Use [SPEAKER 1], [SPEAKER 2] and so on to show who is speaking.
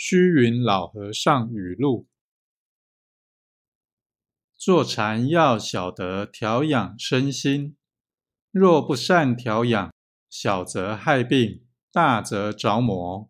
[SPEAKER 1] 虚云老和尚语录坐禅要晓得调养身心若不善调养小则害病大则着魔。